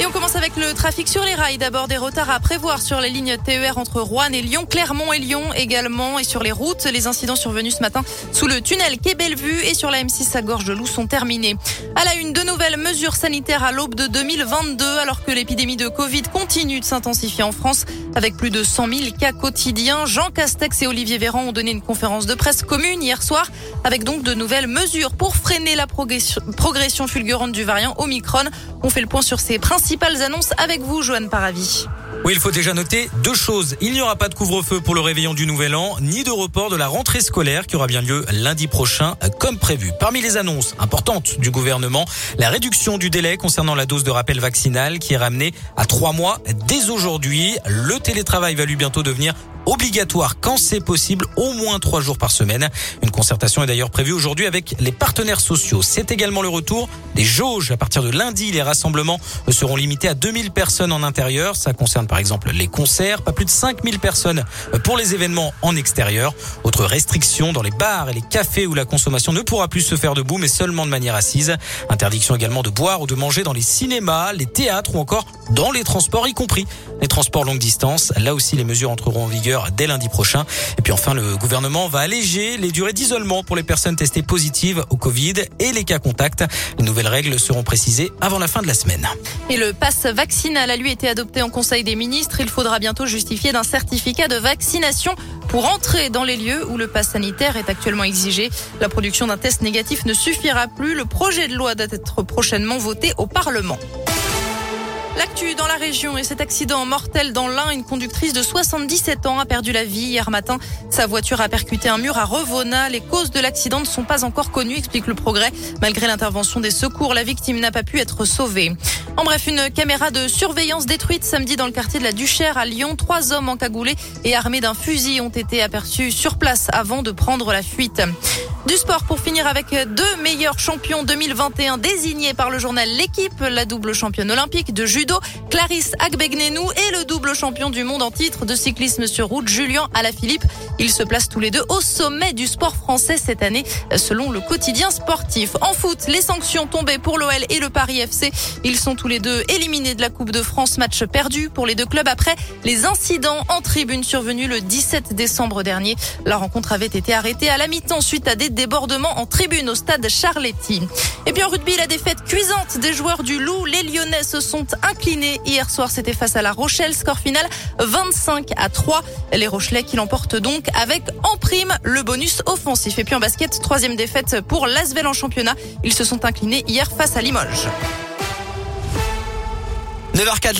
Et on commence avec le trafic sur les rails. D'abord des retards à prévoir sur les lignes TER entre Rouen et Lyon, Clermont et Lyon également. Et sur les routes, les incidents survenus ce matin sous le tunnel quai Bellevue et sur la M6 à Gorge de Loup sont terminés. À la une, de nouvelles mesures sanitaires à l'aube de 2022 alors que l'épidémie de Covid continue de s'intensifier en France avec plus de 100 000 cas quotidiens. Jean Castex et Olivier Véran ont donné une conférence de presse commune hier soir avec donc de nouvelles mesures pour freiner la progression, fulgurante du variant Omicron. On fait le point sur ces principales annonces avec vous, Joanne Paravi. Oui, il faut déjà noter deux choses. Il n'y aura pas de couvre-feu pour le réveillon du Nouvel An, ni de report de la rentrée scolaire qui aura bien lieu lundi prochain, comme prévu. Parmi les annonces importantes du gouvernement, la réduction du délai concernant la dose de rappel vaccinal qui est ramenée à trois mois dès aujourd'hui. Le télétravail va lui bientôt devenir obligatoire quand c'est possible, au moins trois jours par semaine. Une concertation est d'ailleurs prévue aujourd'hui avec les partenaires sociaux. C'est également le retour des jauges. À partir de lundi, les rassemblements seront limités à 2000 personnes en intérieur. Ça concerne par exemple les concerts, pas plus de 5000 personnes pour les événements en extérieur. Autre restriction dans les bars et les cafés où la consommation ne pourra plus se faire debout mais seulement de manière assise. Interdiction également de boire ou de manger dans les cinémas, les théâtres ou encore dans les transports, y compris les transports longue distance. Là aussi, les mesures entreront en vigueur dès lundi prochain. Et puis enfin, le gouvernement va alléger les durées d'isolement pour les personnes testées positives au Covid et les cas contacts. Les nouvelles règles seront précisées avant la fin de la semaine. Et le pass vaccinal a lui été adopté en Conseil des ministres. Il faudra bientôt justifier d'un certificat de vaccination pour entrer dans les lieux où le pass sanitaire est actuellement exigé. La production d'un test négatif ne suffira plus. Le projet de loi doit être prochainement voté au Parlement. L'actu dans la région et cet accident mortel dans l'Ain, une conductrice de 77 ans a perdu la vie hier matin. Sa voiture a percuté un mur à Revona. Les causes de l'accident ne sont pas encore connues, explique le progrès. Malgré l'intervention des secours, la victime n'a pas pu être sauvée. En bref, une caméra de surveillance détruite samedi dans le quartier de la Duchère à Lyon. Trois hommes encagoulés et armés d'un fusil ont été aperçus sur place avant de prendre la fuite. Du sport pour finir avec deux meilleurs champions 2021 désignés par le journal L'équipe, la double championne olympique de judo, Clarisse Agbegnenou et le double champion du monde en titre de cyclisme sur route, Julien Alaphilippe. Ils se placent tous les deux au sommet du sport français cette année, selon le quotidien sportif. En foot, les sanctions tombées pour l'OL et le Paris FC. Ils sont tous les deux éliminés de la Coupe de France, match perdu pour les deux clubs après les incidents en tribune survenus le 17 décembre dernier. La rencontre avait été arrêtée à la mi-temps suite à des débordements en tribune au stade Charletti. Et puis en rugby, la défaite cuisante des joueurs du Loup. Les Lyonnais se sont inclinés hier soir. C'était face à la Rochelle. Score final 25 à 3. Les Rochelais qui l'emportent donc avec en prime le bonus offensif. Et puis en basket, troisième défaite pour l'Asvel en championnat. Ils se sont inclinés hier face à Limoges. 9h04,